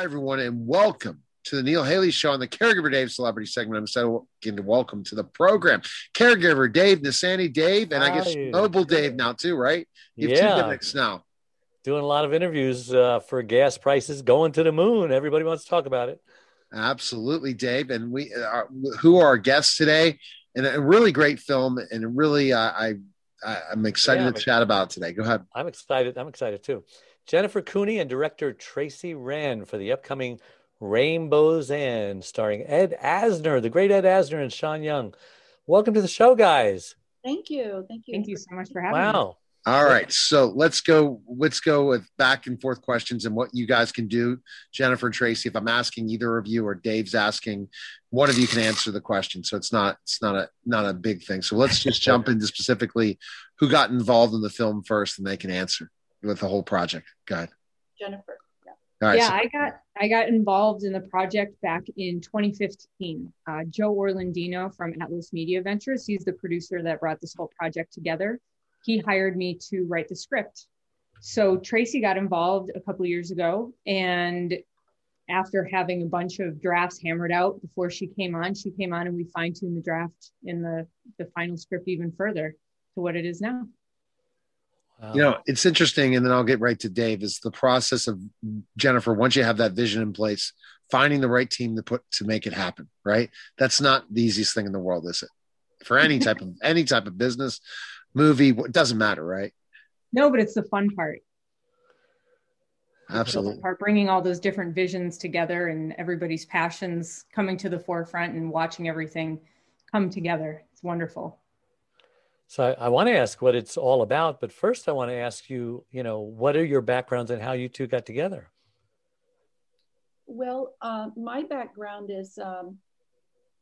Hi, everyone, and welcome to the Neil Haley Show on the Caregiver Dave Celebrity segment. I'm so getting to welcome to the program. Caregiver Dave Nassaney Dave, and I guess Hi. Mobile Dave now too, right? You have Yeah. two gimmicks now. Doing a lot of interviews uh, for gas prices going to the moon. Everybody wants to talk about it. Absolutely, Dave. And we are, who are our guests today? And a really great film, and really, uh, I, I I'm excited Yeah, to I'm- chat about today. Go ahead. I'm excited. I'm excited too. Jennifer Cooney and director Tracy Wren for the upcoming Rain Beau's End, starring Ed Asner, the great Ed Asner and Sean Young. Welcome to the show, guys. Thank you. Thank you. Thank you so much for having me. Wow. All right, so let's go. Let's go with back and forth questions and what you guys can do. Jennifer and Tracy, if I'm asking either of you or Dave's asking, one of you can answer the question. So it's not it's not a not a big thing. So let's just jump into specifically who got involved in the film first, and they can answer with the whole project. Go ahead. Jennifer. Yeah. All right. yeah, so- I got I got involved in the project back in 2015. Uh, Joe Orlandino from Atlas Media Ventures, he's the producer that brought this whole project together. He hired me to write the script. So Tracy got involved a couple years ago, and after having a bunch of drafts hammered out before she came on, she came on and we fine tuned the draft in the the final script even further to what it is now. Wow. you know it's interesting and then i'll get right to dave is the process of jennifer once you have that vision in place finding the right team to put to make it happen right? That's not the easiest thing in the world is it? For any type of any type of business movie it doesn't matter right? No, but it's the fun part. absolutely. part bringing all those different visions together and everybody's passions coming to the forefront and watching everything come together. It's wonderful So I, I want to ask what it's all about, but first I want to ask you, you know, what are your backgrounds and how you two got together? Well, uh, my background is um,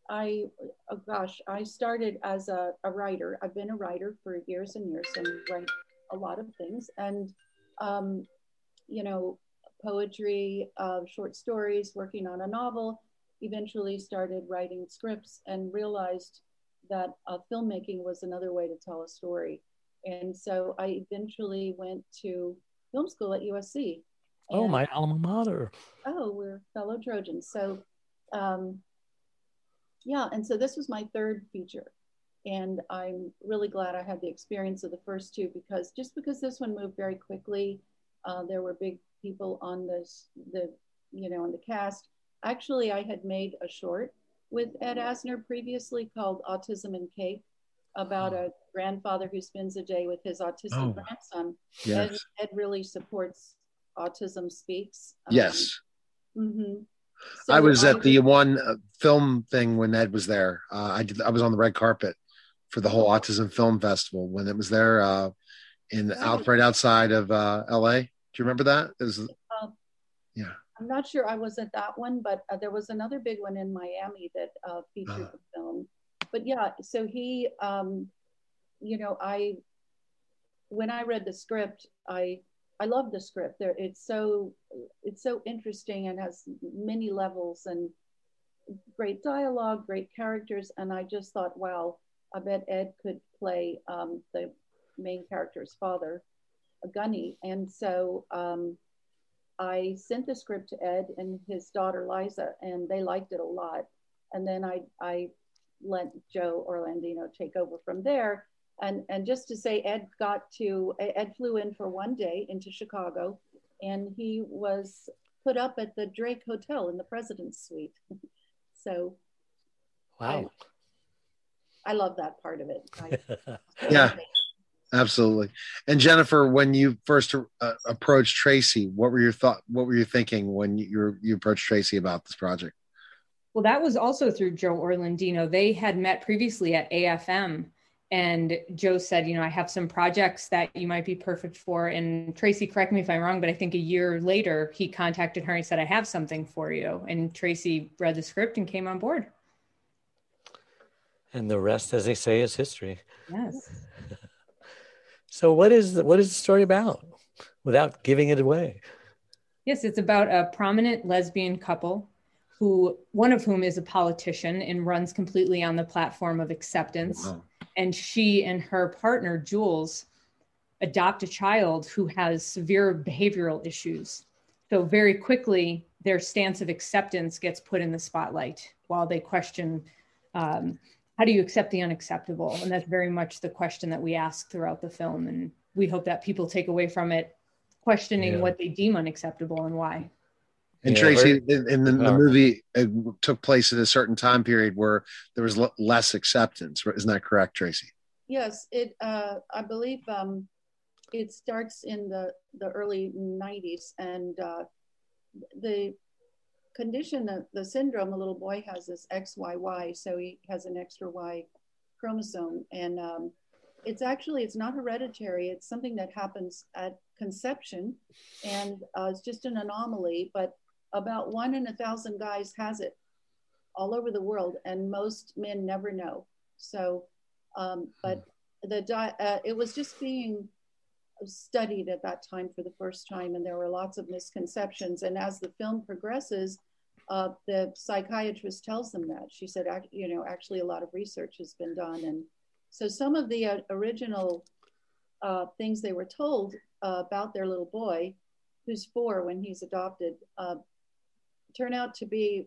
I, oh gosh, I started as a, a writer. I've been a writer for years and years and write a lot of things. And, um, you know, poetry, uh, short stories, working on a novel, eventually started writing scripts and realized that uh, filmmaking was another way to tell a story. And so I eventually went to film school at USC. Oh, And- my alma mater. oh, we're fellow Trojans. So, um, yeah, and so this was my third feature. And I'm really glad I had the experience of the first two because just because this one moved very quickly, uh, there were big people on this, the, you know, on the cast. Actually, I had made a short with Ed Asner previously called Autism and Cake about a grandfather who spends a day with his autistic Oh. grandson. yes Ed, Ed really supports Autism Speaks. Um, yes mhm. i was at the one uh, film thing when ed was there uh, i did i was on the red carpet for the whole autism film festival when it was there uh, in out right outside of uh, la do you remember that it was Um, yeah I'm not sure I was at that one, but uh, there was another big one in Miami that uh, featured Uh. the film. But yeah, so he, um, you know, I when I read the script, I I love the script. There, it's so it's so interesting and has many levels and great dialogue, great characters, and I just thought, wow, I bet Ed could play um, the main character's father, a Gunny, and so. Um, I sent the script to Ed and his daughter Liza, and they liked it a lot. And then I I let Joe Orlandino take over from there. And and just to say, Ed got to Ed flew in for one day into Chicago, and he was put up at the Drake Hotel in the President's Suite. so Wow. I love that part of it. I, Yeah. Absolutely. And Jennifer, when you first uh, approached Tracy, what were your thought? What were you thinking when you were, you approached Tracy about this project? well that was also through joe orlandino they had met previously at afm and joe said you know i have some projects that you might be perfect for and tracy correct me if i'm wrong but i think a year later he contacted her and said i have something for you and tracy read the script and came on board And the rest, as they say, is history. yes So what is the, what is the story about without giving it away? Yes, it's about a prominent lesbian couple who one of whom is a politician and runs completely on the platform of acceptance. Wow. And she and her partner, Jules, adopt a child who has severe behavioral issues. So very quickly, their stance of acceptance gets put in the spotlight while they question um, how do you accept the unacceptable and that's very much the question that we ask throughout the film and we hope that people take away from it questioning Yeah. what they deem unacceptable and why And Yeah, Tracy, very- in, in the, the movie, it took place at a certain time period where there was l- less acceptance. Isn't that correct, Tracy? Yes, it. Uh, I believe um, it starts in the the early '90s, and uh, the condition, the, the syndrome, the little boy has is XYY, so he has an extra Y chromosome, and um, it's actually it's not hereditary. It's something that happens at conception, and uh, it's just an anomaly. But about one in a thousand guys has it all over the world, and most men never know. So, um, but the di- uh, it was just being studied at that time for the first time, and there were lots of misconceptions. And as the film progresses, uh, the psychiatrist tells them that. She said, you know, actually a lot of research has been done, and so some of the uh, original uh, things they were told uh, about their little boy, who's four when he's adopted, uh, turn out to be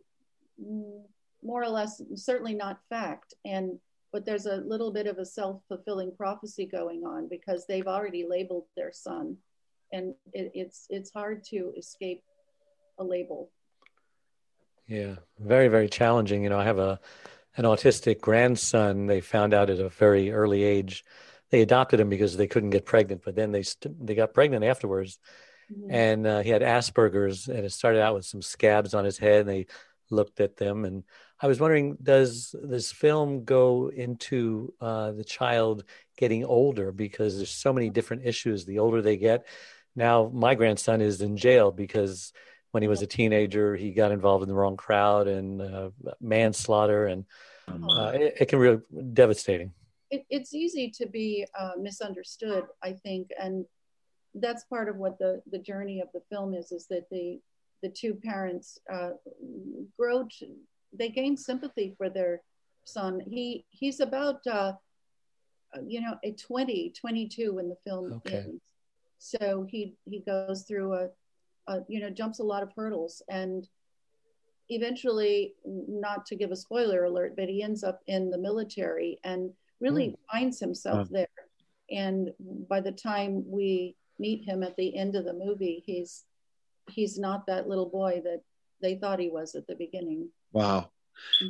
mm, more or less certainly not fact. And but there's a little bit of a self-fulfilling prophecy going on because they've already labeled their son. And it, it's it's hard to escape a label Yeah, very, very challenging. You know, I have a an autistic grandson. They found out at a very early age. They adopted him because they couldn't get pregnant, but then they st- they got pregnant afterwards, Mhm. and uh, he had Asperger's, and it started out with some scabs on his head. And they looked at them, and I was wondering, does this film go into uh, the child getting older because there's so many different issues. The older they get, now my grandson is in jail because when he was a teenager, he got involved in the wrong crowd and uh, manslaughter, and uh, it, it can really devastating. it, it's easy to be uh, misunderstood, I think, and that's part of what the the journey of the film is. Is that the the two parents uh, grow, to, they gain sympathy for their son. He he's about uh, you know a 20, 22 when the film Okay. ends. So he he goes through a, a you know jumps a lot of hurdles. And eventually not to give a spoiler alert but he ends up in the military and really hmm. finds himself there. And by the time we meet him at the end of the movie he's he's not that little boy that they thought he was at the beginning. Wow.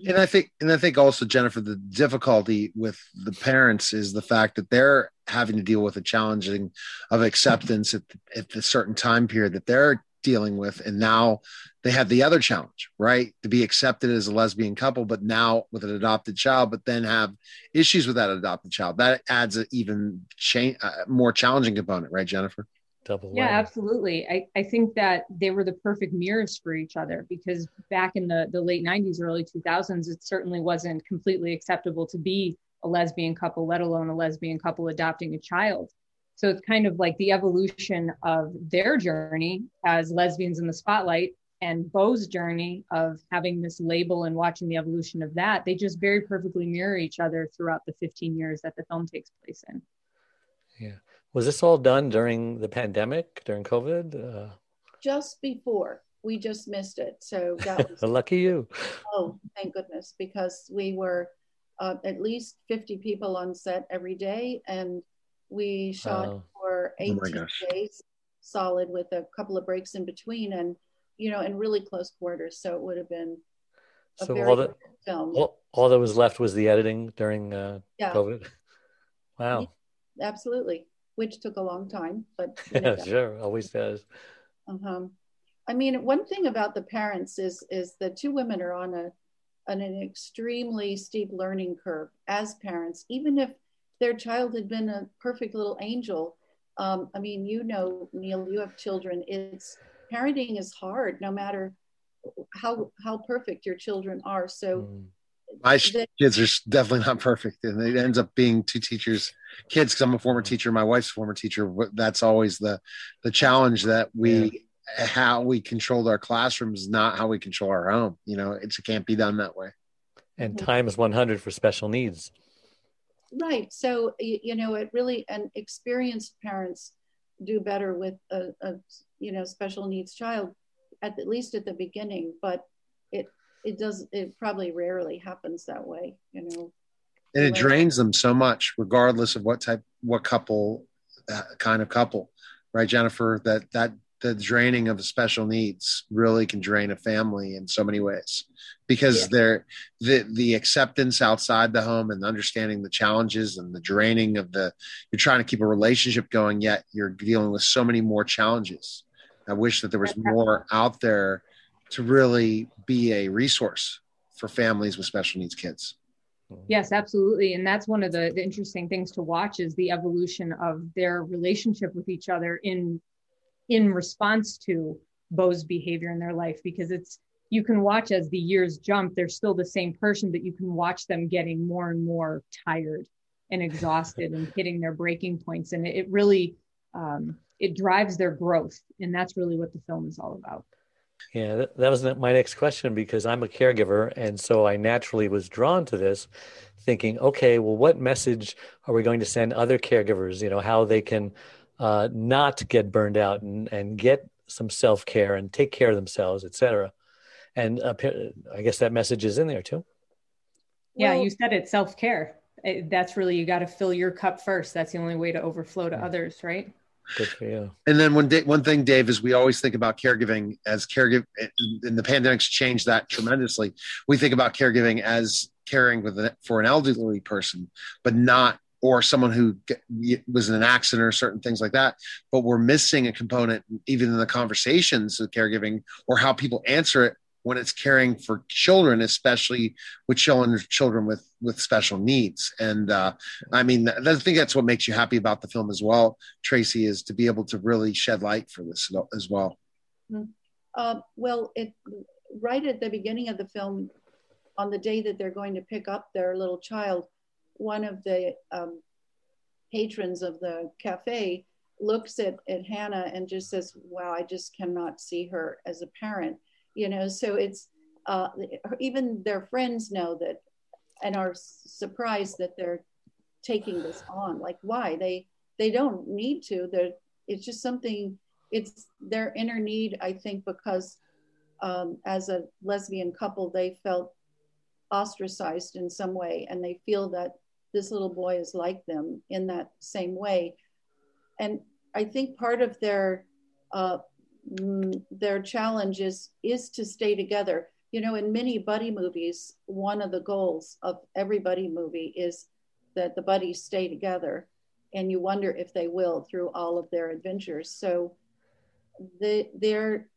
And I think, and I think also, Jennifer, the difficulty with the parents is the fact that they're having to deal with a challenging of acceptance at, at the certain time period that they're dealing with. And now they have the other challenge, right? To be accepted as a lesbian couple, but now with an adopted child, but then have issues with that adopted child. That adds an even cha- uh, more challenging component, right, Jennifer? Double Yeah, absolutely. I, I think that they were the perfect mirrors for each other because back in the, the late 90s, early 2000s, it certainly wasn't completely acceptable to be a lesbian couple, let alone a lesbian couple adopting a child. So it's kind of like the evolution of their journey as lesbians in the spotlight and Beau's journey of having this label and watching the evolution of that. They just very perfectly mirror each other throughout the 15 years that the film takes place in. Yeah. Was this all done during the pandemic, during COVID? just before we just missed it so that was Uh, lucky you. Oh, thank goodness, because we were uh, at least 50 people on set every day, and we shot Wow. for Oh my 18 gosh. days solid with a couple of breaks in between, and you know, in really close quarters. So it would have been a So very all that film. all, all that was left was the editing during uh, yeah, COVID. Wow. absolutely. Which took a long time, but you Yeah, know, sure. Always does. Uh-huh. I mean, one thing about the parents is is the two women are on a on an extremely steep learning curve as parents. Even if their child had been a perfect little angel, um, I mean, you know, Neil, you have children. It's parenting is hard, no matter how how perfect your children are. So Mm. My the- kids are definitely not perfect, and it ends up being two teachers, kids. Because I'm a former teacher, my wife's a former teacher. But That's always the the challenge that we how we controlled our classrooms, not how we control our home. You know, it's, it can't be done that way. And Mhm. time is 100 for special needs. Right. So, you know, it really, and experienced parents do better with a, a, you know, special needs child. at the, least at the beginning, but it it does it probably rarely happens that way, you know. And it drains them so much, regardless of what type, what couple, uh, kind of couple, right, Jennifer? That that the draining of special needs really can drain a family in so many ways because yeah. they're the the acceptance outside the home and understanding the challenges and the draining of the you're trying to keep a relationship going yet you're dealing with so many more challenges i wish that there was more out there to really be a resource for families with special needs kids yes absolutely and that's one of the, the interesting things to watch is the evolution of their relationship with each other in in response to Beau's behavior in their life because it's you can watch as the years jump they're still the same person but you can watch them getting more and more tired and exhausted and hitting their breaking points and it, really um, it drives their growth and that's really what the film is all about yeah that, that was my next question because i'm a caregiver and so i naturally was drawn to this thinking okay well what message are we going to send other caregivers you know how they can uh, not get burned out and, and get some self care and take care of themselves, etc. And uh, I guess that message is in there too. Yeah, well, you said it self care. That's really, you got to fill your cup first. That's the only way to overflow to others, right? You. And then one day, one thing, Dave, is we always think about caregiving as caregiving, and the pandemic's changed that tremendously. We think about caregiving as caring with for an elderly person, but not or someone who was in an accident or certain things like that. But we're missing a component, even in the conversations of caregiving or how people answer it when it's caring for children, especially with children, children with with special needs. And uh, I mean, I think that's what makes you happy about the film as well, Tracy, is to be able to really shed light for this as well. Mm-hmm. Uh, well, it right at the beginning of the film, on the day that they're going to pick up their little child, one of the um, patrons of the cafe looks at, at Hannah and just says, wow, I just cannot see her as a parent, you know, so it's, uh, even their friends know that and are surprised that they're taking this on. Like why? They, they don't need to, they're, it's just something, it's their inner need, I think, because um, as a lesbian couple, they felt ostracized in some way and they feel that this little boy is like them in that same way. And I think part of their uh, mm, their challenge is, is to stay together. You know, in many buddy movies, one of the goals of every buddy movie is that the buddies stay together, and you wonder if they will through all of their adventures. So, the, they're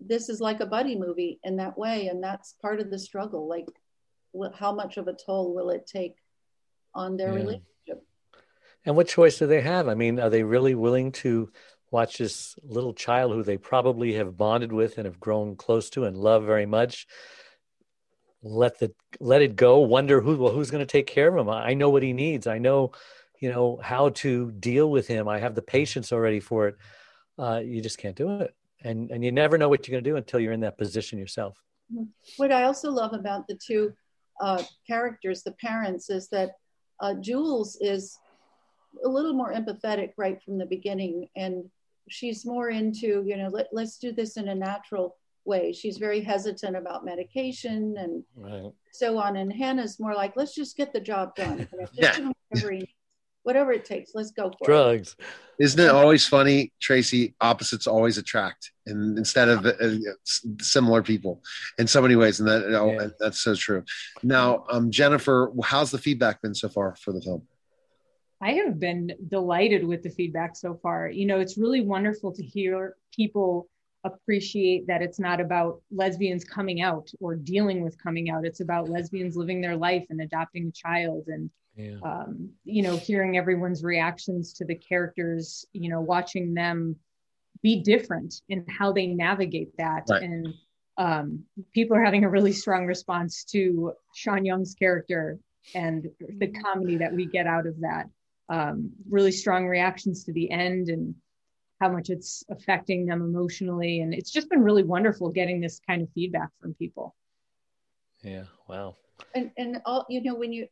this is like a buddy movie in that way, and that's part of the struggle. Like, how much of a toll will it take on their yeah. relationship. And what choice do they have? I mean, are they really willing to watch this little child who they probably have bonded with and have grown close to and love very much? Let the let it go. Wonder who well who's going to take care of him. I know what he needs. I know, you know how to deal with him. I have the patience already for it. Uh, you just can't do it, and and you never know what you're going to do until you're in that position yourself. Mm-hmm. What I also love about the two uh, characters, the parents, is that uh, Jules is a little more empathetic right from the beginning, and she's more into, you know, let, let's do this in a natural way. She's very hesitant about medication and right. so on. And Hannah's more like, let's just get the job done. yeah. whatever, it takes, let's go for it. Drugs. it. Isn't it always funny, Tracy? Opposites always attract, and instead of uh, similar people, in so many ways, and that yeah. that's so true. Now, um, Jennifer, how's the feedback been so far for the film? I have been delighted with the feedback so far. You know, it's really wonderful to hear people appreciate that it's not about lesbians coming out or dealing with coming out. It's about lesbians living their life and adopting a child and yeah. um, you know, hearing everyone's reactions to the characters, you know, watching them be different in how they navigate that. Right. And um, people are having a really strong response to Sean Young's character and the comedy that we get out of that. Um, really strong reactions to the end and how much it's affecting them emotionally. And it's just been really wonderful getting this kind of feedback from people. Yeah. Wow. And, and all, you know, when you,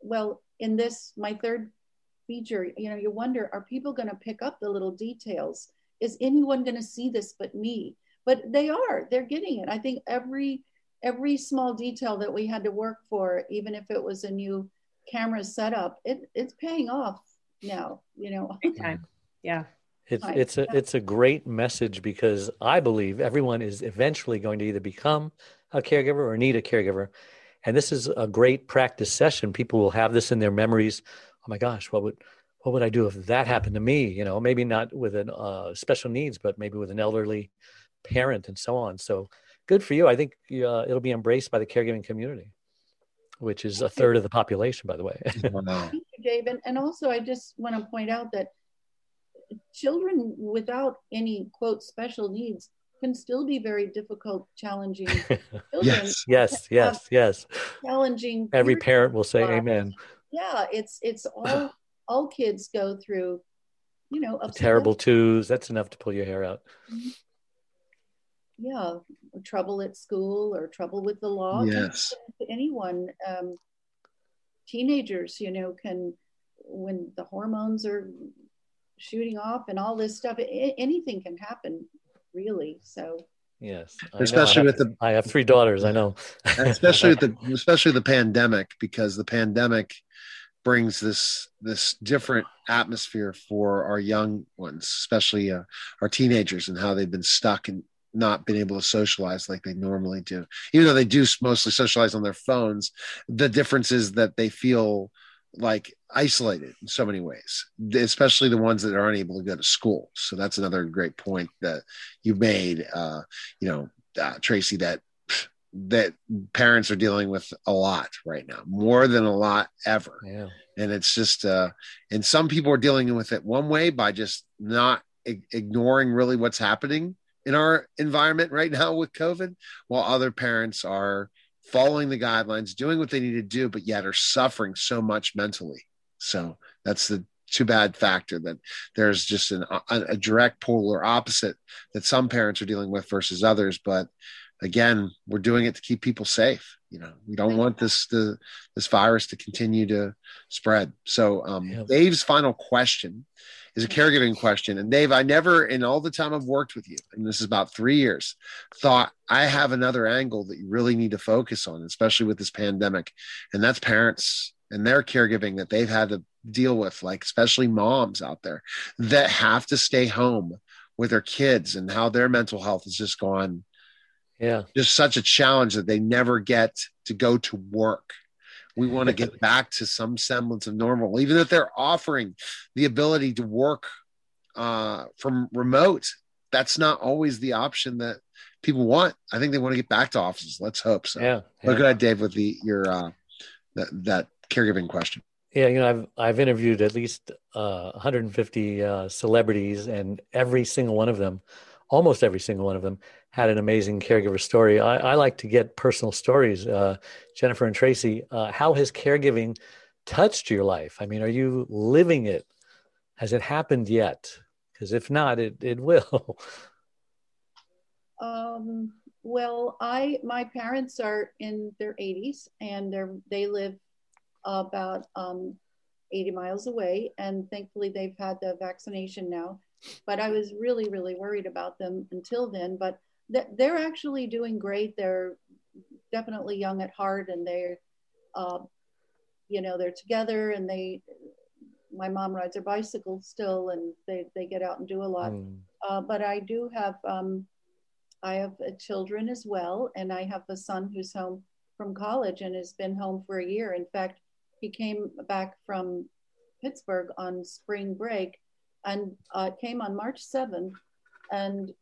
well, in this, my third feature, you know, you wonder, are people going to pick up the little details? Is anyone going to see this but me? but they are they're getting it i think every every small detail that we had to work for even if it was a new camera setup it it's paying off now you know time yeah it's it's a it's a great message because I believe everyone is eventually going to either become a caregiver or need a caregiver. And this is a great practice session. People will have this in their memories. Oh my gosh, what would what would I do if that happened to me? You know, maybe not with an uh, special needs, but maybe with an elderly parent and so on. So good for you. I think uh, it'll be embraced by the caregiving community, which is a third of the population, by the way. Thank you, Dave. And, and also, I just want to point out that children without any quote special needs can still be very difficult, challenging yes, yes, yes, yes. Challenging. Every parent will say amen. Yeah, it's it's all all kids go through, you know, terrible twos. That's enough to pull your hair out. Mm-hmm. Yeah, trouble at school or trouble with the law. Yes. Anyone, um, teenagers, you know, can when the hormones are shooting off and all this stuff. anything can happen, really. So. Yes, especially with the I have three daughters. I know, especially with the especially the pandemic because the pandemic brings this this different atmosphere for our young ones, especially uh, our teenagers, and how they've been stuck and not been able to socialize like they normally do. Even though they do mostly socialize on their phones, the difference is that they feel like isolated in so many ways, especially the ones that aren't able to go to school. So that's another great point that you made, uh, you know, uh, Tracy, that that parents are dealing with a lot right now, more than a lot ever. Yeah. And it's just, uh, and some people are dealing with it one way by just not ignoring really what's happening in our environment right now with COVID, while other parents are following the guidelines, doing what they need to do, but yet are suffering so much mentally. So that's the too bad factor that there's just an, a, a direct polar opposite that some parents are dealing with versus others. But again, we're doing it to keep people safe. You know, we don't want this the this virus to continue to spread. So, um, yeah. Dave's final question is a caregiving question. And Dave, I never, in all the time I've worked with you, and this is about three years, thought I have another angle that you really need to focus on, especially with this pandemic. And that's parents and their caregiving that they've had to deal with, like especially moms out there that have to stay home with their kids and how their mental health has just gone. Yeah. Just such a challenge that they never get to go to work we want to get back to some semblance of normal, even if they're offering the ability to work uh, from remote. That's not always the option that people want. I think they want to get back to offices. Let's hope so. Yeah. yeah. Look at that, Dave, with the your uh, that that caregiving question. Yeah, you know, I've I've interviewed at least uh, 150 uh, celebrities, and every single one of them, almost every single one of them, had an amazing caregiver story. I, I like to get personal stories. Uh, Jennifer and Tracy, uh, how has caregiving touched your life? I mean, are you living it? Has it happened yet? Because if not, it, it will. Um, well, I my parents are in their 80s and they're they live about um, 80 miles away, and thankfully they've had the vaccination now. But I was really, really worried about them until then. But they're actually doing great. They're definitely young at heart, and they're, uh, you know, they're together, and they. My mom rides her bicycle still, and they they get out and do a lot. Mm. Uh, but I do have um, I have uh, children as well, and I have a son who's home from college and has been home for a year. In fact, he came back from Pittsburgh on spring break and uh, came on March 7th and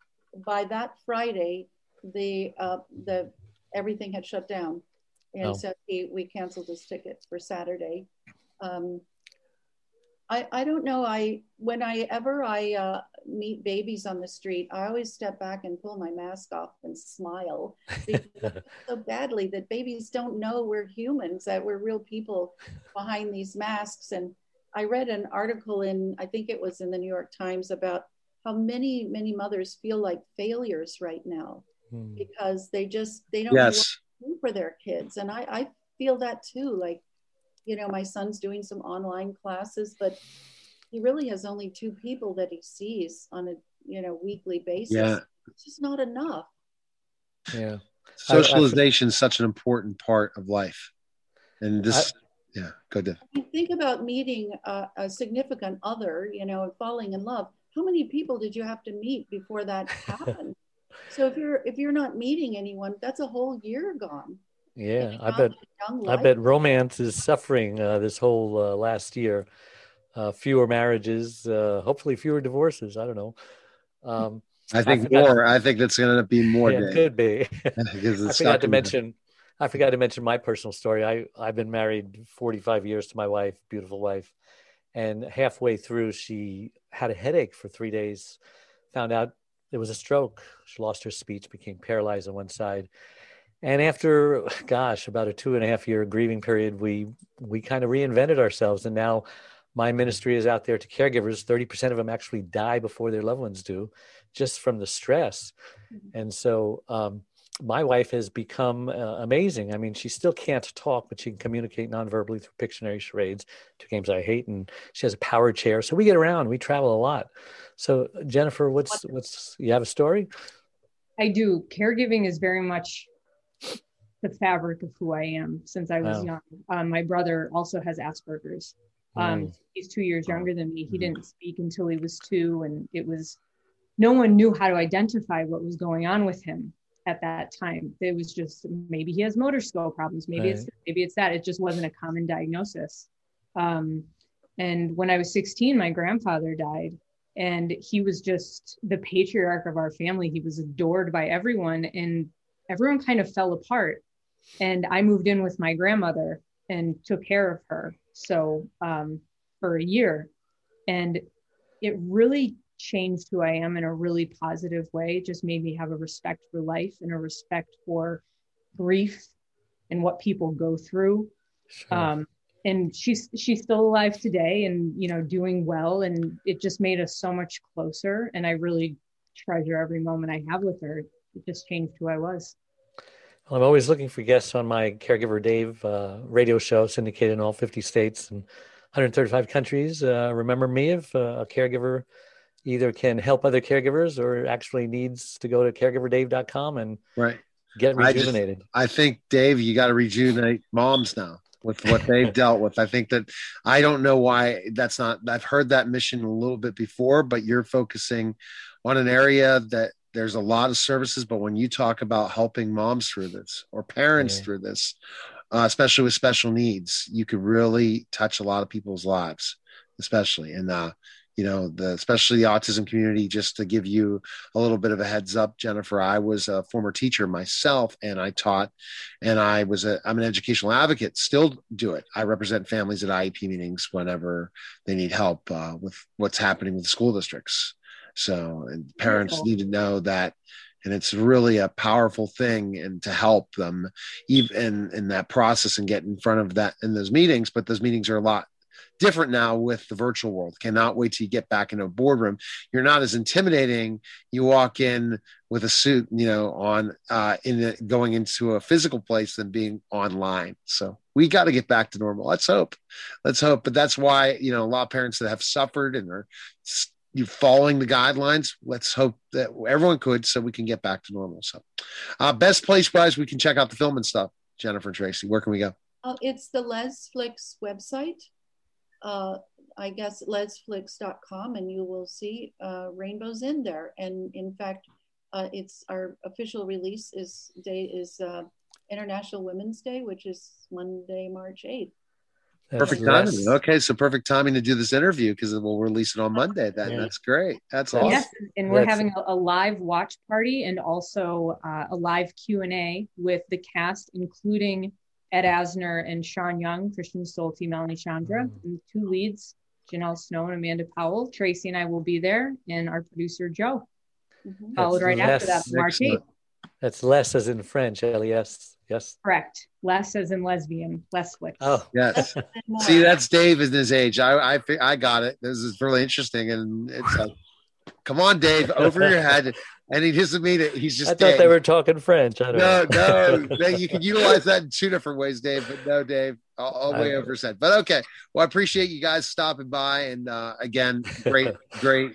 by that Friday, the uh, the everything had shut down, and oh. so he, we canceled his ticket for Saturday. Um, I I don't know. I when I ever I uh, meet babies on the street, I always step back and pull my mask off and smile so badly that babies don't know we're humans, that we're real people behind these masks. And I read an article in I think it was in the New York Times about how many many mothers feel like failures right now hmm. because they just they don't yes. know for their kids and I, I feel that too like you know my son's doing some online classes but he really has only two people that he sees on a you know weekly basis yeah It's just not enough. Yeah. Socialization is such an important part of life. And this, I, yeah, go ahead. Think about meeting a, a significant other, you know, and falling in love. How many people did you have to meet before that happened? so if you're if you're not meeting anyone, that's a whole year gone. Yeah, I bet. I bet romance is suffering uh, this whole uh, last year. Uh, fewer marriages, uh, hopefully fewer divorces. I don't know. Um, I think I more. I think that's going to be more. Yeah, could be. I forgot to mention. I forgot to mention my personal story. I I've been married 45 years to my wife, beautiful wife, and halfway through she had a headache for three days. Found out it was a stroke. She lost her speech, became paralyzed on one side, and after gosh about a two and a half year grieving period we we kind of reinvented ourselves and now my ministry is out there to caregivers 30% of them actually die before their loved ones do just from the stress mm-hmm. and so um, my wife has become uh, amazing. I mean, she still can't talk, but she can communicate nonverbally through Pictionary charades, two games I hate, and she has a power chair. So we get around, we travel a lot. So Jennifer, what's what's you have a story? I do. Caregiving is very much the fabric of who I am since I was wow. young. Um, my brother also has Asperger's. Um, mm. He's two years younger than me. He mm. didn't speak until he was two, and it was no one knew how to identify what was going on with him at that time. It was just maybe he has motor skill problems, maybe right. it's maybe it's that. It just wasn't a common diagnosis. Um, and when I was 16, my grandfather died, and he was just the patriarch of our family. He was adored by everyone, and everyone kind of fell apart and I moved in with my grandmother and took care of her. So um, for a year, and it really changed who I am in a really positive way. It just made me have a respect for life and a respect for grief and what people go through. Sure. Um, and she's she's still alive today and you know doing well and it just made us so much closer and i really treasure every moment i have with her it just changed who i was I'm always looking for guests on my Caregiver Dave uh, radio show, syndicated in all 50 states and 135 countries. Uh, remember me if uh, a caregiver either can help other caregivers or actually needs to go to caregiverdave.com and right. get rejuvenated. I, just, I think, Dave, you got to rejuvenate moms now with what they've dealt with. I think that I don't know why that's not, I've heard that mission a little bit before, but you're focusing on an area that there's a lot of services, but when you talk about helping moms through this or parents yeah. through this, uh, especially with special needs, you could really touch a lot of people's lives, especially. And, uh, you know, the especially the autism community. Just to give you a little bit of a heads up, Jennifer, I was a former teacher myself, and I taught, and I was a I'm an educational advocate. Still do it. I represent families at IEP meetings whenever they need help uh, with what's happening with the school districts so, and parents Beautiful. need to know that, and it's really a powerful thing, and to help them even in, in that process and get in front of that in those meetings. But those meetings are a lot different now with the virtual world. Cannot wait till you get back into a boardroom. You're not as intimidating. You walk in with a suit, you know, on uh, in the, going into a physical place than being online. So we got to get back to normal. Let's hope. Let's hope. But that's why you know a lot of parents that have suffered and are you following the guidelines. Let's hope that everyone could so we can get back to normal. So, uh, best place wise, we can check out the film and stuff. Jennifer and Tracy, where can we go? Uh, it's the Les Lesflix website. Uh, I guess lesflix.com, and you will see uh, rainbows in there. And in fact, uh, it's our official release is day is uh, International Women's Day, which is Monday, March eighth. That's perfect less. timing. Okay, so perfect timing to do this interview because we'll release it on Monday. Then yeah. that's great. That's awesome. Yes, and we're that's... having a, a, live watch party and also uh, a live Q and A with the cast, including Ed Asner and Sean Young, Christian Stolte, Melanie Chandra, mm. and two leads, Janelle Snow and Amanda Powell. Tracy and I will be there, and our producer Joe. Mm-hmm. Followed right after that, March 8th. That's less as in French, L E S. Yes. Correct. Less as in lesbian, less flick. Oh, yes. See, that's Dave in his age. I, I, I got it. This is really interesting. And it's like, come on, Dave, over your head. And he doesn't mean it. He's just. I thought Dave. they were talking French. I don't no, know. no, you can utilize that in two different ways, Dave. But no, Dave, all, all way over said. But okay. Well, I appreciate you guys stopping by. And uh, again, great, great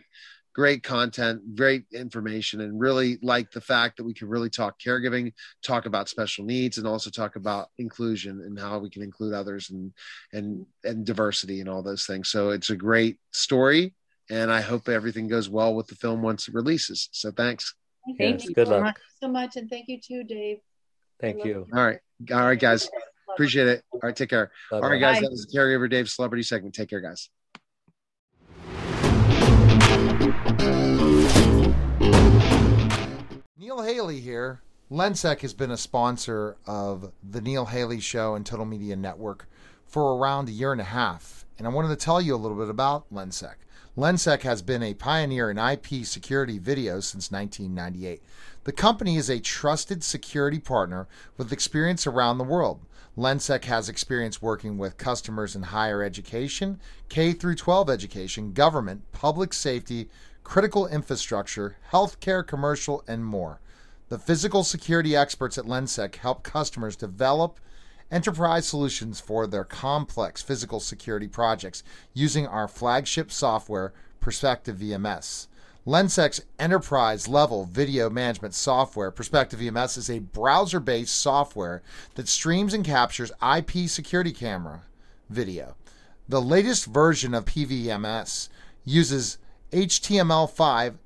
great content, great information, and really like the fact that we can really talk caregiving, talk about special needs, and also talk about inclusion and how we can include others and and and diversity and all those things. So it's a great story, and I hope everything goes well with the film once it releases. So thanks. Thank Yes, you good so luck. much- so much, and thank you too, Dave. Thank you. All right, all right, guys. Appreciate it. All right, take care. All right, Bye-bye. guys. Bye. That was the caregiver Dave celebrity segment. Take care, guys. Neil Haley here. Lensec has been a sponsor of the Neil Haley Show and Total Media Network for around a year and a half, and I wanted to tell you a little bit about Lensec. Lensec has been a pioneer in IP security video since 1998. The company is a trusted security partner with experience around the world. Lensec has experience working with customers in higher education, K through 12 education, government, public safety, critical infrastructure, healthcare, commercial, and more. The physical security experts at Lensec help customers develop enterprise solutions for their complex physical security projects using our flagship software, Perspective VMS. Lensec's enterprise level video management software, Perspective VMS, is a browser based software that streams and captures IP security camera video. The latest version of PVMS uses HTML5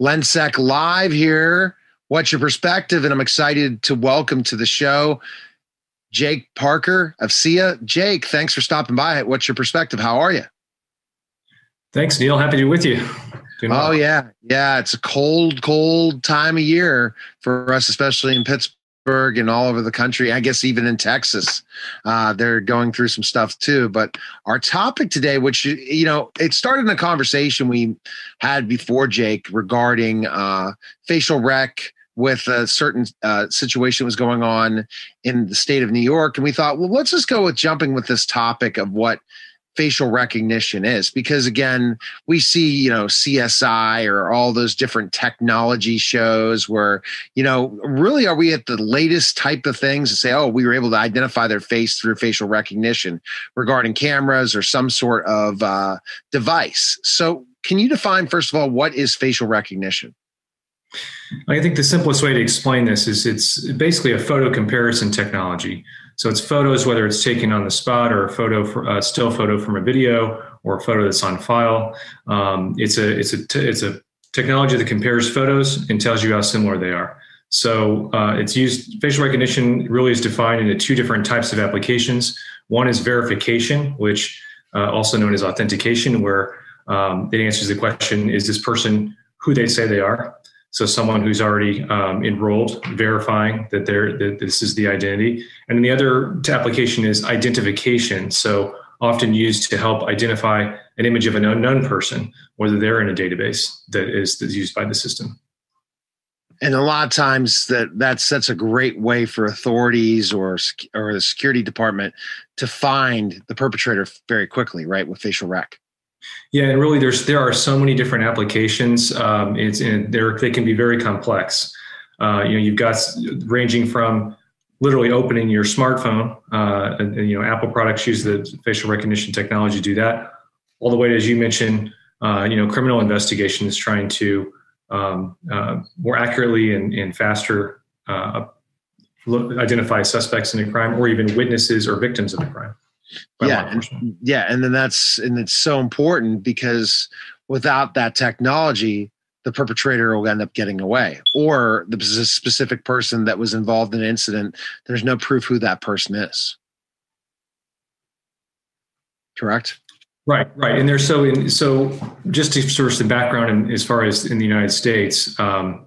Lensec live here. What's your perspective? And I'm excited to welcome to the show Jake Parker of SIA. Jake, thanks for stopping by. What's your perspective? How are you? Thanks, Neil. Happy to be with you. Doing oh, well. Oh yeah, yeah. It's a cold, cold time of year for us, especially in Pittsburgh and all over the country. I guess even in Texas, uh, they're going through some stuff too. But our topic today, which you know, it started in a conversation we had before, Jake, regarding uh, facial rec with a certain uh, situation was going on in the state of New York, and we thought, well, let's just go with jumping with this topic of what facial recognition is because again we see you know csi or all those different technology shows where you know really are we at the latest type of things to say oh we were able to identify their face through facial recognition regarding cameras or some sort of uh, device so can you define first of all what is facial recognition I think the simplest way to explain this is it's basically a photo comparison technology. So it's photos, whether it's taken on the spot or a photo, for, a still photo from a video or a photo that's on file. Um, it's a it's a t- it's a technology that compares photos and tells you how similar they are. So uh, it's used. Facial recognition really is defined into two different types of applications. One is verification, which uh, also known as authentication, where um, it answers the question: Is this person who they say they are? So someone who's already um, enrolled, verifying that they're that this is the identity. And then the other application is identification. So often used to help identify an image of an unknown person, whether they're in a database that is that's used by the system. and a lot of times that that's that's a great way for authorities or or the security department to find the perpetrator very quickly right with facial rec Yeah, and really, there's there are so many different applications. Um, it's and they're can be very complex. Uh, you know, you've got ranging from literally opening your smartphone. Uh, and, and, you know, Apple products use the facial recognition technology to do that. All the way to, as you mentioned, uh, you know, criminal investigations trying to um, uh, more accurately and, and faster uh, look, identify suspects in a crime or even witnesses or victims of a crime. Yeah and, yeah and then that's and it's so important because without that technology the perpetrator will end up getting away. Or the specific person that was involved in an incident there's no proof who that person is. Correct? Right, right, and there's so in, so just to sort of some background in, as far as in the United States, um,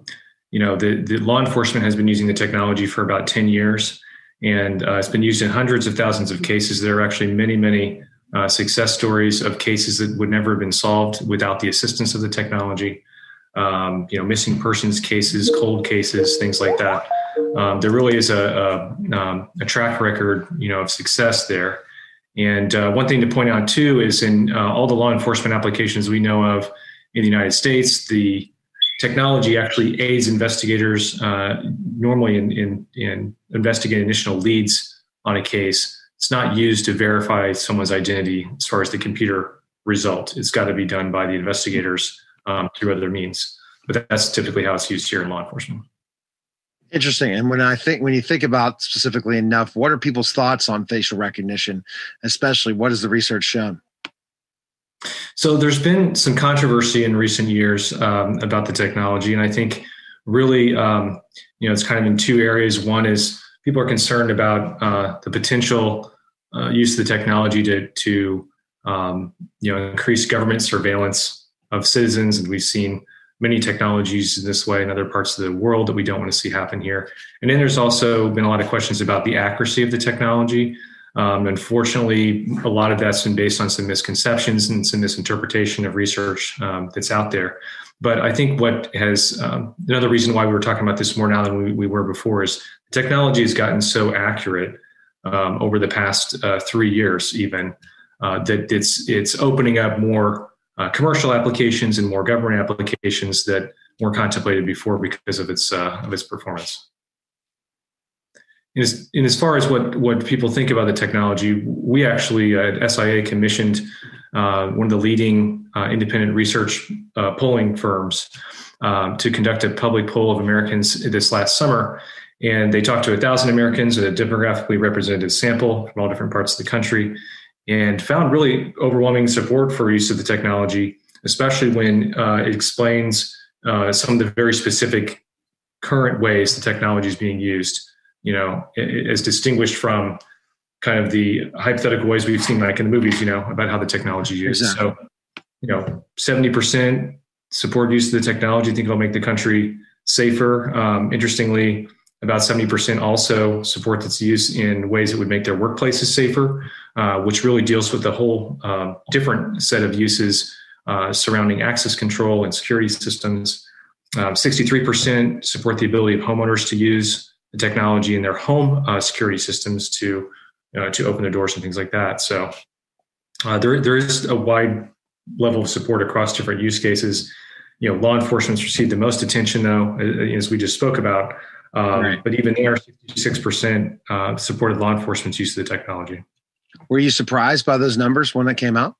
you know, the the law enforcement has been using the technology for about ten years, and uh, it's been used in hundreds of thousands of cases. There are actually many, many uh, success stories of cases that would never have been solved without the assistance of the technology. Um, you know, missing persons cases, cold cases, things like that. Um, there really is a, a, um, a, track record, you know, of success there. And uh, one thing to point out too is in uh, all the law enforcement applications we know of in the United States, the technology actually aids investigators uh, normally in, in, in investigating initial leads on a case. It's not used to verify someone's identity as far as the computer result. It's got to be done by the investigators um, through other means. But that's typically how it's used here in law enforcement. Interesting. And when I think when you think about specifically enough, what are people's thoughts on facial recognition, especially what has the research shown? So there's been some controversy in recent years um, about the technology, and I think really, um, you know, it's kind of in two areas. One is people are concerned about uh, the potential uh, use of the technology to to um, you know increase government surveillance of citizens, and we've seen many technologies in this way in other parts of the world that we don't want to see happen here. And then there's also been a lot of questions about the accuracy of the technology. Um, unfortunately, a lot of that's been based on some misconceptions and some misinterpretation of research um, that's out there. But I think what has um, another reason why we were talking about this more now than we, we were before is technology has gotten so accurate um, over the past uh, three years, even uh, that it's it's opening up more uh, commercial applications and more government applications that weren't contemplated before because of its uh, of its performance. In as, in as, far as what what people think about the technology, we actually at SIA commissioned uh, one of the leading uh, independent research uh, polling firms um, to conduct a public poll of Americans this last summer. And they talked to a thousand Americans, in a demographically representative sample from all different parts of the country and found really overwhelming support for use of the technology, especially when uh, it explains uh, some of the very specific current ways the technology is being used. You know, as distinguished from kind of the hypothetical ways we've seen, like in the movies. You know, about how the technology is used. Exactly. So, you know, seventy percent support use of the technology. I think it'll make the country safer. Um, interestingly, about 70% also support its use in ways that would make their workplaces safer, uh, which really deals with the whole uh, different set of uses uh, surrounding access control and security systems. 63% um, support the ability of homeowners to use the technology in their home uh, security systems to uh, to open their doors and things like that. So uh, there there is a wide level of support across different use cases. You know, law enforcement's received the most attention, though, as we just spoke about. Um, right. But even there, 66% uh, supported law enforcement's use of the technology. Were you surprised by those numbers when that came out?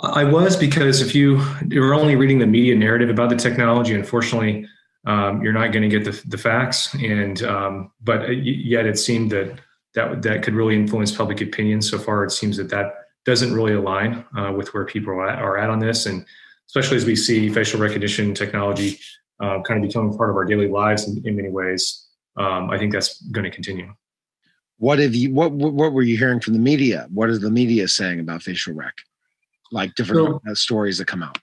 I was because if you you're only reading the media narrative about the technology, unfortunately, um, you're not going to get the, the facts. And um, but uh, yet it seemed that that that could really influence public opinion. So far, it seems that that doesn't really align uh, with where people are at, are at on this, and especially as we see facial recognition technology uh, kind of becoming part of our daily lives in, in many ways. Um, I think that's going to continue. What have you? What what were you hearing from the media? What is the media saying about facial rec? Like different so, uh, stories that come out.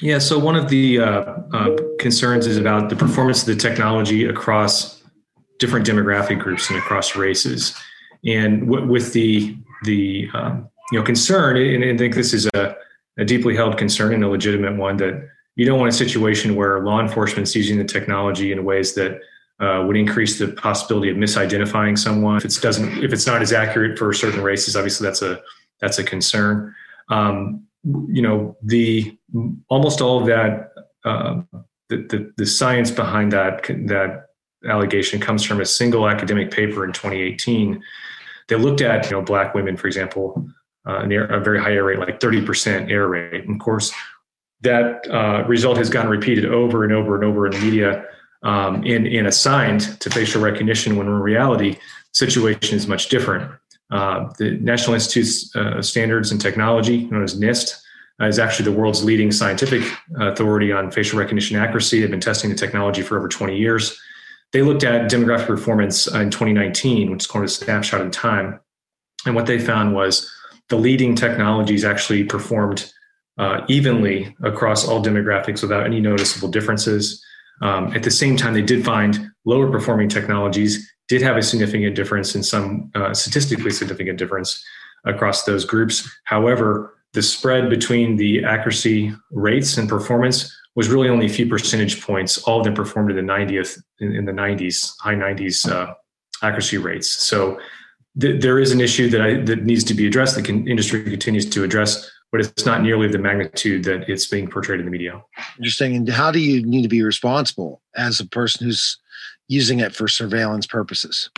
Yeah. So one of the uh, uh, concerns is about the performance of the technology across different demographic groups and across races, and w- with the the um, you know concern, and I think this is a, a deeply held concern and a legitimate one that you don't want a situation where law enforcement is using the technology in ways that uh, would increase the possibility of misidentifying someone if it doesn't if it's not as accurate for certain races obviously that's a that's a concern um, you know the almost all of that uh, the, the, the science behind that that allegation comes from a single academic paper in 2018 they looked at you know black women for example uh, near a very high error rate like 30% error rate. And of course that uh, result has gotten repeated over and over and over in the media um, and assigned to facial recognition when in reality situation is much different uh, the national institute of uh, standards and technology known as nist uh, is actually the world's leading scientific authority on facial recognition accuracy. They've been testing the technology for over 20 years. They looked at demographic performance in 2019 which is called a snapshot in time. And what they found was the leading technologies actually performed uh, evenly across all demographics without any noticeable differences. Um, at the same time, they did find lower performing technologies did have a significant difference in some uh, statistically significant difference across those groups. However, the spread between the accuracy rates and performance was really only a few percentage points. All of them performed in the 90th, in, in the 90s, high 90s uh, accuracy rates. So th- there is an issue that I, that needs to be addressed. The industry continues to address, but it's not nearly the magnitude that it's being portrayed in the media. Interesting. And how do you need to be responsible as a person who's using it for surveillance purposes?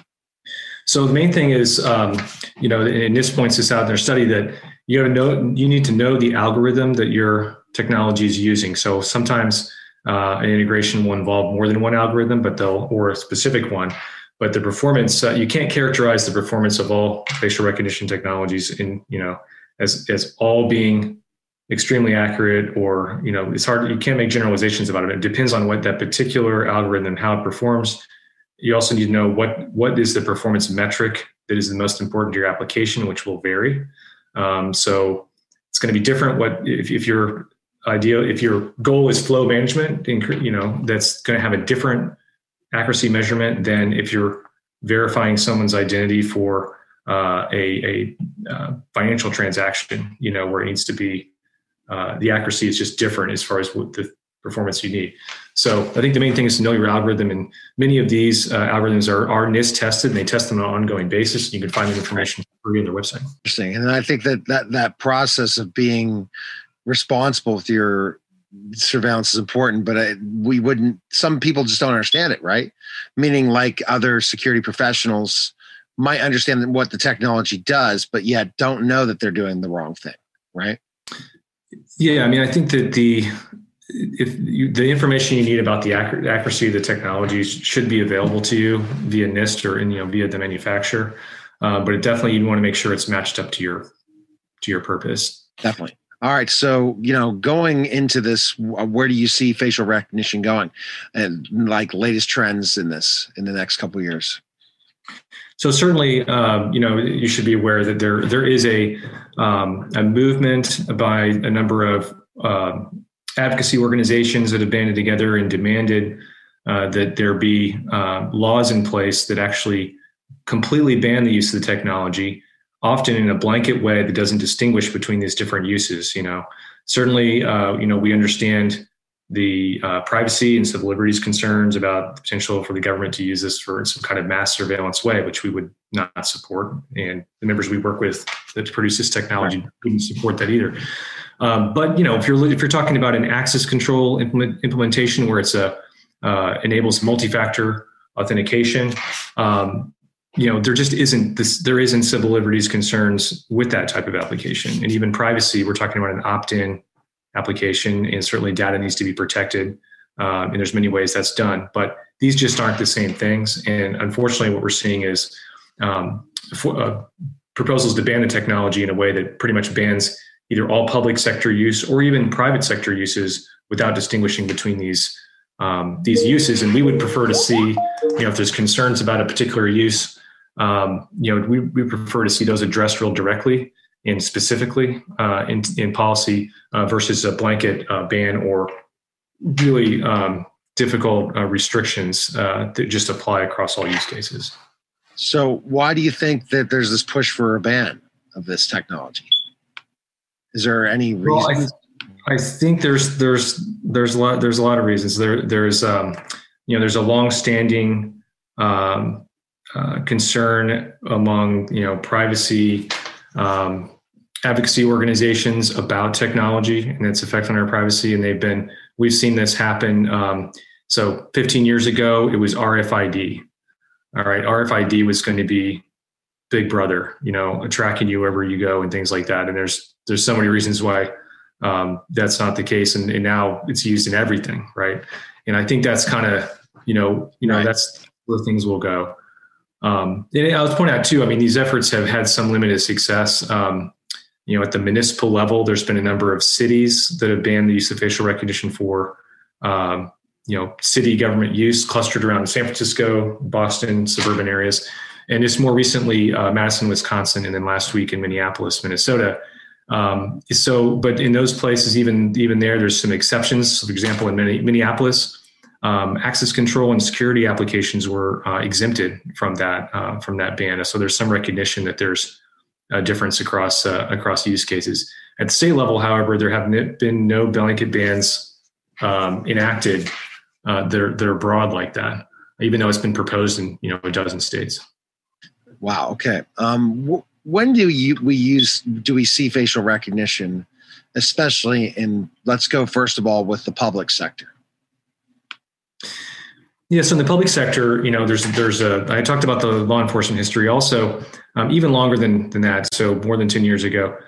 So the main thing is, um, you know, and this points NIST out in their study that you know you need to know the algorithm that your technology is using. So sometimes uh, an integration will involve more than one algorithm, but they'll or a specific one. But the performance, uh, you can't characterize the performance of all facial recognition technologies in you know as as all being extremely accurate or you know it's hard you can't make generalizations about it. It depends on what that particular algorithm how it performs. You also need to know what what is the performance metric that is the most important to your application which will vary. Um, so it's going to be different what if, if your idea if your goal is flow management you know that's going to have a different accuracy measurement than if you're verifying someone's identity for uh, a, a uh, financial transaction you know where it needs to be uh, the accuracy is just different as far as what the performance you need. So I think the main thing is to know your algorithm, and many of these uh, algorithms are, are NIST tested, and they test them on an ongoing basis. You can find the information free on their website. Interesting, and I think that that that process of being responsible with your surveillance is important, but I, we wouldn't. Some people just don't understand it, right? Meaning, like other security professionals might understand what the technology does, but yet don't know that they're doing the wrong thing, right? Yeah, I mean, I think that the if you, the information you need about the accuracy of the technology should be available to you via NIST or in, you know via the manufacturer, uh, but it definitely you want to make sure it's matched up to your to your purpose. Definitely. All right. So you know, going into this, where do you see facial recognition going, and like latest trends in this in the next couple years? So certainly, um, you know, you should be aware that there there is a um, a movement by a number of uh, advocacy organizations that have banded together and demanded uh, that there be uh, laws in place that actually completely ban the use of the technology, often in a blanket way that doesn't distinguish between these different uses. You know, certainly, uh, you know, we understand the uh, privacy and civil liberties concerns about the potential for the government to use this for some kind of mass surveillance way, which we would not support. And the members we work with that produce this technology wouldn't support that either. Um, but you know, if you're if you're talking about an access control implement, implementation where it's a uh, enables multi-factor authentication, um, you know, there just isn't this. There isn't civil liberties concerns with that type of application, and even privacy. We're talking about an opt-in application, and certainly data needs to be protected. Um, and there's many ways that's done, but these just aren't the same things. And unfortunately, what we're seeing is um, for, uh, proposals to ban the technology in a way that pretty much bans either all public sector use or even private sector uses without distinguishing between these um, these uses. And we would prefer to see, you know, if there's concerns about a particular use, um, you know, we, we prefer to see those addressed real directly and specifically uh, in, in policy uh, versus a blanket uh, ban or really um, difficult uh, restrictions uh, that just apply across all use cases. So, why do you think that there's this push for a ban of this technology? Is there any reason? Well, I, I, think there's there's there's a lot there's a lot of reasons. There there's um, you know there's a long-standing um, uh, concern among you know privacy um, advocacy organizations about technology and its effect on our privacy, and they've been we've seen this happen. Um, so 15 years ago, it was RFID. All right, RFID was going to be Big Brother, you know, tracking you wherever you go and things like that. And there's there's so many reasons why um, that's not the case, and, and, now it's used in everything, right? And I think that's kind of you know you know right. that's where things will go. Um, and I was pointing out too. I mean, these efforts have had some limited success. Um, you know, at the municipal level, there's been a number of cities that have banned the use of facial recognition for um, you know city government use, clustered around San Francisco, Boston, suburban areas and just more recently uh, Madison, Wisconsin, and then last week in Minneapolis, Minnesota. Um, so, but in those places, even even there, there's some exceptions. For example, in Minneapolis, um, access control and security applications were uh, exempted from that uh, from that ban. So there's some recognition that there's a difference across uh, across use cases. At the state level, however, there have been no blanket bans um, enacted uh, that are, that are broad like that, even though it's been proposed in you know a dozen states. Wow. Okay. Um, wh- when do you we use do we see facial recognition, especially in let's go first of all with the public sector. Yeah, so in the public sector, you know, there's there's a I talked about the law enforcement history also, um, even longer than than that. So more than ten years ago,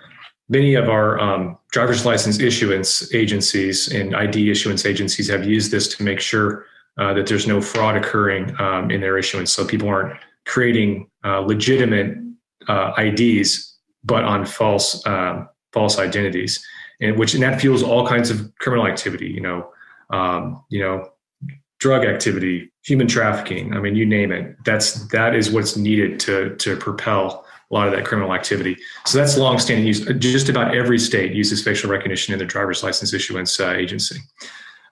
many of our um, driver's license issuance agencies and ID issuance agencies have used this to make sure uh, that there's no fraud occurring um, in their issuance, so people aren't creating uh, legitimate uh, IDs but on false um, false identities, and which and that fuels all kinds of criminal activity. You know, um, you know drug activity, human trafficking. I mean, you name it. That's that is what's needed to to propel a lot of that criminal activity. So that's longstanding use. Just about every state uses facial recognition in their driver's license issuance uh, agency.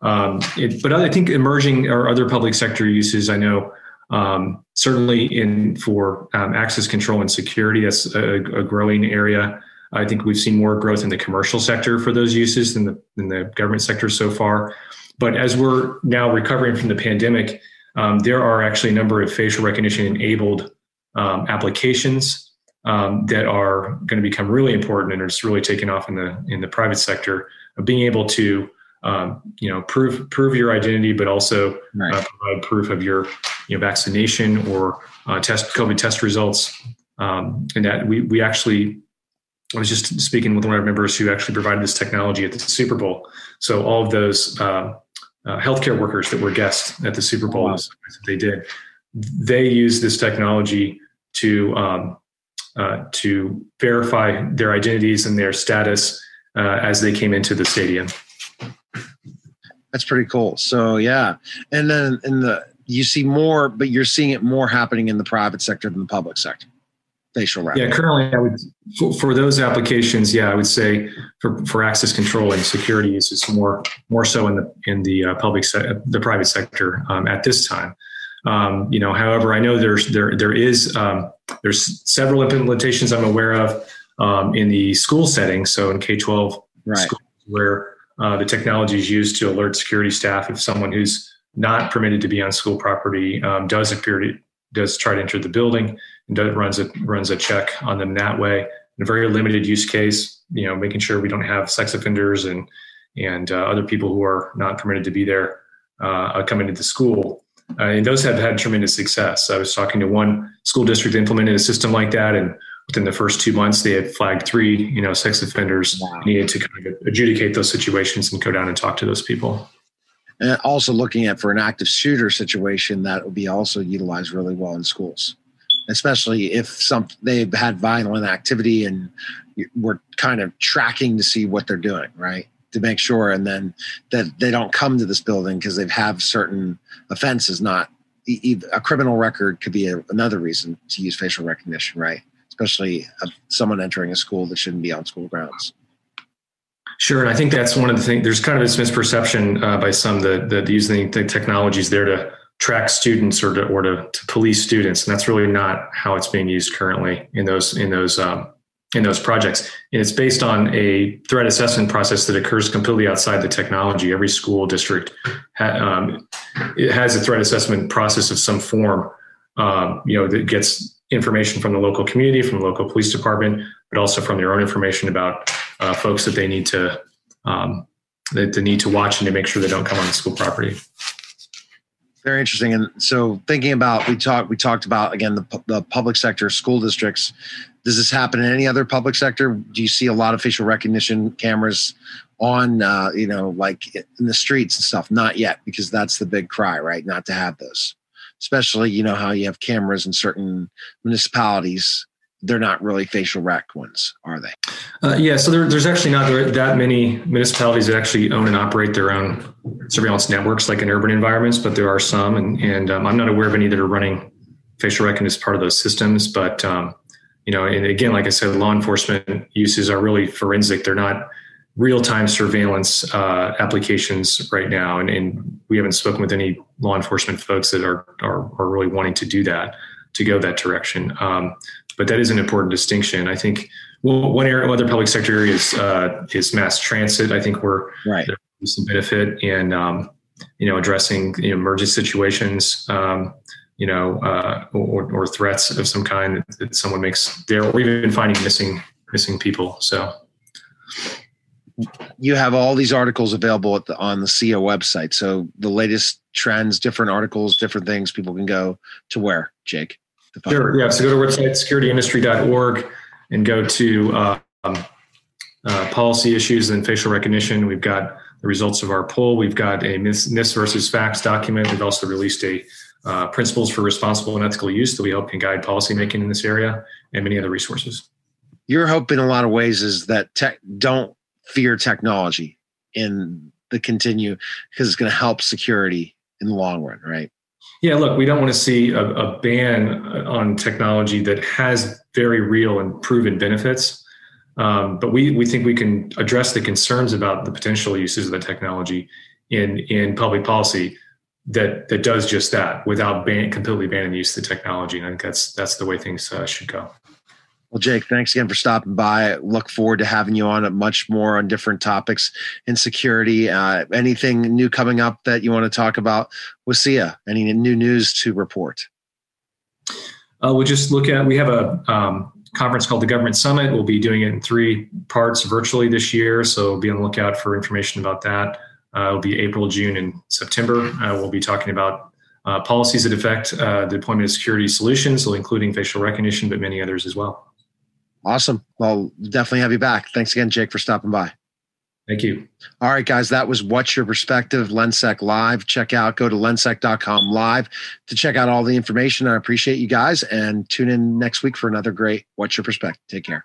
Um, it, but I think emerging or other public sector uses, I know um, certainly in for um, access control and security, that's a, a, growing area. I think we've seen more growth in the commercial sector for those uses than the, than the government sector so far. But as we're now recovering from the pandemic, um, there are actually a number of facial recognition enabled um, applications um, that are going to become really important and are just really taking off in the in the private sector of being able to um, you know prove prove your identity, but also right. uh, provide proof of your you know vaccination or uh, test COVID test results. Um, and that we we actually I was just speaking with one of our members who actually provided this technology at the Super Bowl. So all of those uh, uh, healthcare workers that were guests at the Super Bowl. Wow. They did. They used this technology to um, uh, to verify their identities and their status uh, as they came into the stadium. That's pretty cool. So yeah, and then in the you see more, but you're seeing it more happening in the private sector than the public sector facial Yeah, currently, I would for, for, those applications. Yeah, I would say for, for access control and security uses more more so in the in the uh, public se- the private sector um, at this time. Um, you know, however, I know there's there there is um, there's several implementations I'm aware of um, in the school setting. So in K twelve right. schools where uh, the technology is used to alert security staff if someone who's not permitted to be on school property um, does appear to does try to enter the building and does, runs a runs a check on them that way. In a very limited use case, you know, making sure we don't have sex offenders and and uh, other people who are not permitted to be there uh, coming into the school. Uh, and those have had tremendous success. I was talking to one school district that implemented a system like that, and within the first two months, they had flagged three, you know, sex offenders. Wow. Needed to kind of adjudicate those situations and go down and talk to those people and also looking at for an active shooter situation that would be also utilized really well in schools especially if some they've had violent activity and we're kind of tracking to see what they're doing right to make sure and then that they don't come to this building because they've have certain offenses not a criminal record could be a, another reason to use facial recognition right especially someone entering a school that shouldn't be on school grounds Sure, and I think that's one of the things. There's kind of this misperception uh, by some that that using the technology is there to track students or to or to, to, police students, and that's really not how it's being used currently in those in those um, in those projects. And it's based on a threat assessment process that occurs completely outside the technology. Every school district ha, um, has a threat assessment process of some form. Um, you know that gets information from the local community, from the local police department, but also from their own information about uh, folks that they need to um, that they need to watch and to make sure they don't come on the school property. Very interesting. And so, thinking about we talked we talked about again the the public sector school districts. Does this happen in any other public sector? Do you see a lot of facial recognition cameras on uh, you know like in the streets and stuff? Not yet, because that's the big cry, right? Not to have those. Especially, you know how you have cameras in certain municipalities they're not really facial rec ones, are they? Uh, yeah, so there, there's actually not that many municipalities that actually own and operate their own surveillance networks, like in urban environments, but there are some, and, and um, I'm not aware of any that are running facial recognition as part of those systems. But um, you know, and again, like I said, law enforcement uses are really forensic. They're not real-time surveillance uh, applications right now, and, and, we haven't spoken with any law enforcement folks that are are, are really wanting to do that to go that direction. Um, but that is an important distinction. I think well, one area, other public sector areas uh, is mass transit. I think we're right. Some benefit in um, you know addressing you know, emergency situations. Um, you know, uh, or, or, threats of some kind that, someone makes there, or even finding missing missing people. So you have all these articles available the, on the CO website. So the latest trends, different articles, different things people can go to where, Jake? Sure. Yeah. So go to our website, securityindustry.org, and go to uh, um, uh, policy issues and facial recognition. We've got the results of our poll. We've got a myths versus facts document. We've also released a uh, principles for responsible and ethical use that we hope can guide policymaking in this area and many other resources. Your hope in a lot of ways is that tech don't fear technology in the continue because it's going to help security in the long run, right? Yeah, look, we don't want to see a, a, ban on technology that has very real and proven benefits. Um, but we, we think we can address the concerns about the potential uses of the technology in, in public policy that that does just that without ban, completely banning the use of the technology. And I think that's that's the way things uh, should go. Well, Jake, thanks again for stopping by. Look forward to having you on much more on different topics in security. Uh, anything new coming up that you want to talk about with SIA? Any new news to report? Uh, we'll just look at, we have a um, conference called the Government Summit. We'll be doing it in three parts virtually this year. So be on the lookout for information about that. Uh, it'll be April, June, and September. Uh, we'll be talking about uh, policies that affect uh, the deployment of security solutions, so including facial recognition, but many others as well. Awesome. Well, definitely have you back. Thanks again, Jake, for stopping by. Thank you. All right, guys, that was What's Your Perspective Lensec Live. Check out, go to lensec.com live to check out all the information. I appreciate you guys and tune in next week for another great What's Your Perspective. Take care.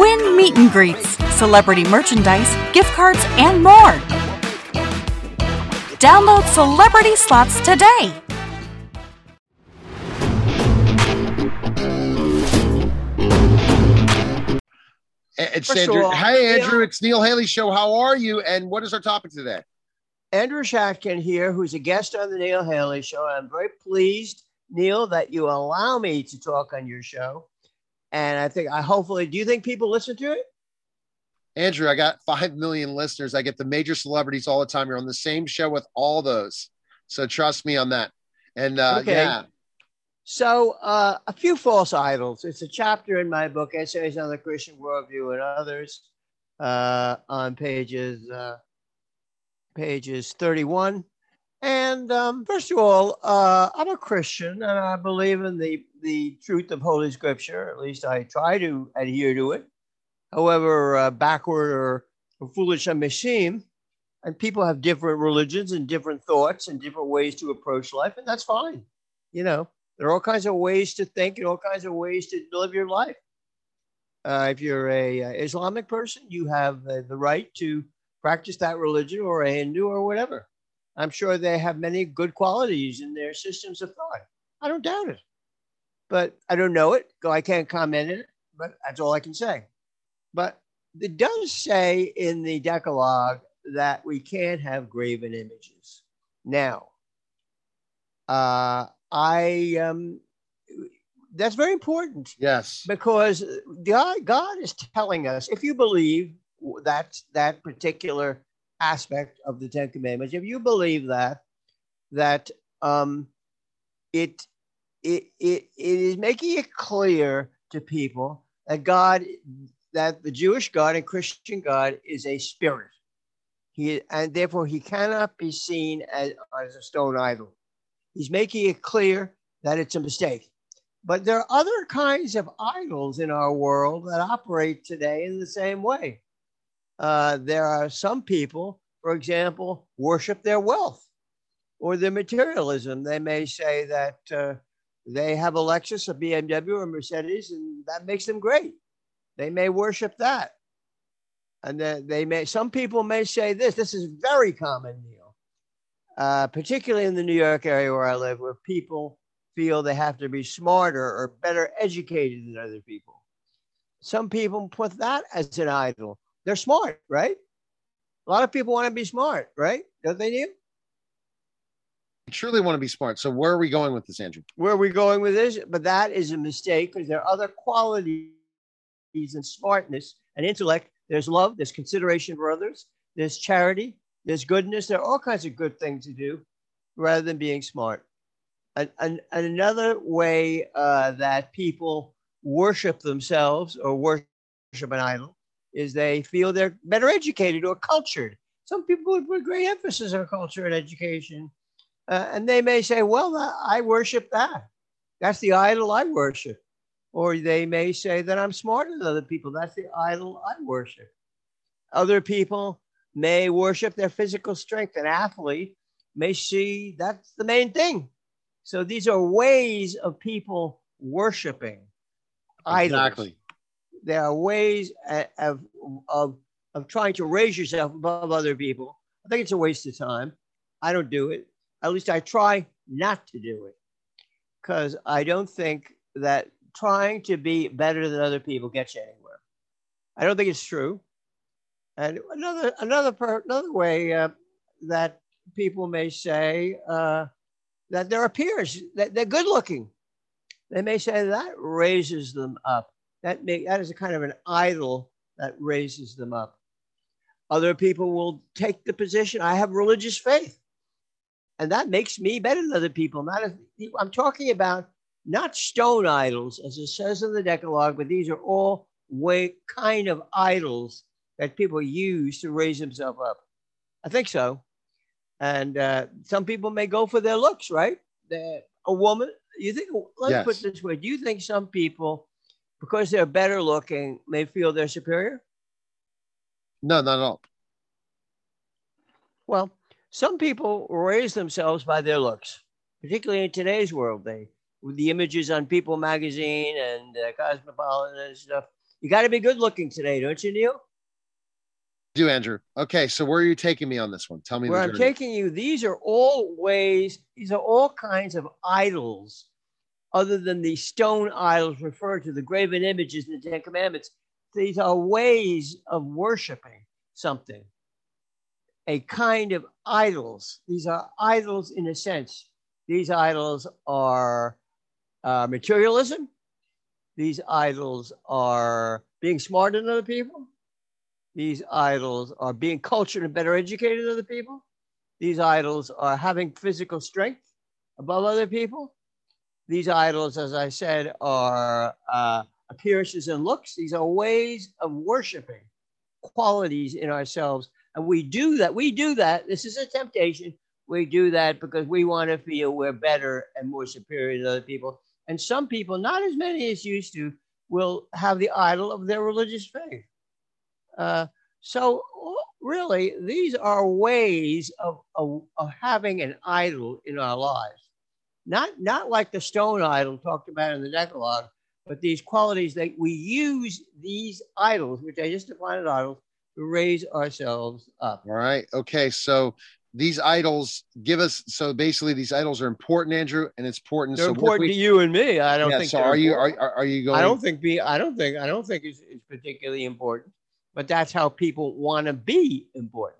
Win meet and greets celebrity merchandise, gift cards, and more. Download Celebrity Slots today. It's Andrew. All, hey, Andrew. It's Neil Haley Show. How are you? And what is our topic today? Andrew Schatkin here, who's a guest on the Neil Haley Show. I'm very pleased, Neil, that you allow me to talk on your show. And I think I hopefully, do you think people listen to it? Andrew, I got 5 million listeners. I get the major celebrities all the time. You're on the same show with all those. So trust me on that. And uh, okay. yeah. So, uh, a few false idols. It's a chapter in my book, Essays on the Christian Worldview and Others, uh, on pages uh, pages 31. And um, first of all, uh, I'm a Christian and I believe in the, the truth of Holy Scripture. At least I try to adhere to it however uh, backward or, or foolish I may seem. And people have different religions and different thoughts and different ways to approach life, and that's fine. You know, there are all kinds of ways to think and all kinds of ways to live your life. Uh, if you're a uh, Islamic person, you have the right to practice that religion, or a Hindu, or whatever. I'm sure they have many good qualities in their systems of thought. I don't doubt it, but I don't know it, I can't comment on it. But that's all I can say. But it does say in the Decalogue that we can't have graven images. Now, uh, I um, that's very important. Yes, because God, God is telling us if you believe that that particular aspect of the Ten Commandments, if you believe that that um, it it it, it is making it clear to people that God that the Jewish God and Christian God is a spirit. He and therefore he cannot be seen as, as a stone idol. He's making it clear that it's a mistake. But there are other kinds of idols in our world that operate today in the same way. Uh, there are some people, for example, worship their wealth or their materialism. They may say that uh, they have a Lexus, a BMW, or a Mercedes, and that makes them great. They may worship that. And then they may, some people may say this. This is very common, Neil, uh, particularly in the New York area where I live, where people feel they have to be smarter or better educated than other people. Some people put that as an idol. They're smart, right? A lot of people want to be smart, right? Don't they, Neil? truly want to be smart. So where are we going with this, Andrew? Where are we going with this? But that is a mistake because there are other qualities and smartness and intellect. There's love, there's consideration for others, there's charity, there's goodness. There are all kinds of good things to do rather than being smart. And, and, and another way uh, that people worship themselves or worship an idol is they feel they're better educated or cultured. Some people would put great emphasis on culture and education uh, and they may say, well, I worship that. That's the idol I worship. Or they may say that I'm smarter than other people. That's the idol I worship. Other people may worship their physical strength. An athlete may see that's the main thing. So these are ways of people worshiping idols. Exactly. There are ways of, of, of trying to raise yourself above other people. I think it's a waste of time. I don't do it. At least I try not to do it because I don't think that trying to be better than other people gets you anywhere. I don't think it's true. And another another per, another way uh, that people may say uh, that their appearance that they're good looking. They may say that raises them up. That may, that is a kind of an idol that raises them up. Other people will take the position I have religious faith and that makes me better than other people. Not if, I'm talking about not stone idols, as it says in the Decalogue, but these are all way kind of idols that people use to raise themselves up. I think so. And uh, some people may go for their looks, right? They're, a woman, you think, let's yes. put it this way do you think some people, because they're better looking, may feel they're superior? No, not at all. Well, some people raise themselves by their looks, particularly in today's world. They with the images on People magazine and uh, Cosmopolitan and stuff. You got to be good looking today, don't you, Neil? do Andrew. Okay, so where are you taking me on this one? Tell me where I'm taking you. These are all ways. These are all kinds of idols, other than the stone idols referred to the graven images in the Ten Commandments. These are ways of worshiping something a kind of idols. These are idols in a sense. These idols are uh, materialism. These idols are being smarter than other people. These idols are being cultured and better educated than other people. These idols are having physical strength above other people. These idols, as I said, are uh, appearances and looks. These are ways of worshiping qualities in ourselves and we do that. We do that. This is a temptation. We do that because we want to feel we're better and more superior to other people. And some people, not as many as used to, will have the idol of their religious faith. Uh, so, really, these are ways of, of, of having an idol in our lives. Not, not like the stone idol talked about in the Decalogue, but these qualities that we use these idols, which I just defined as idols, to raise ourselves up. All right. Okay. So these idols give us so basically these idols are important, Andrew, and it's important. They're so important we, to you and me. I don't yeah, think. So are you are, are you going? I don't think be. I don't think. I don't think it's, it's particularly important. But that's how people want to be important.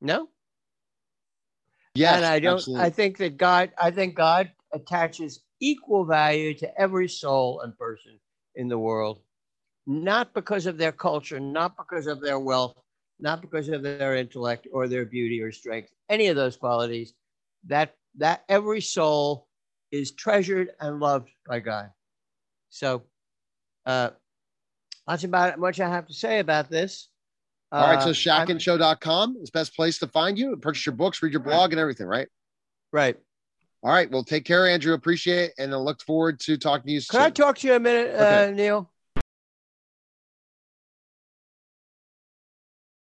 No. Yes, and I don't. Absolutely. I think that God. I think God attaches equal value to every soul and person in the world not because of their culture, not because of their wealth, not because of their intellect or their beauty or strength, any of those qualities, that that every soul is treasured and loved by God. So uh, That's about much I have to say about this. All right, so Uh, shackandshow.com is best place to find you, purchase your books, read your blog, and everything, right? right. All right. Well, take care, Andrew. Appreciate it. And I look forward to talking to you Can I talk to you a minute, uh, Okay. Neil?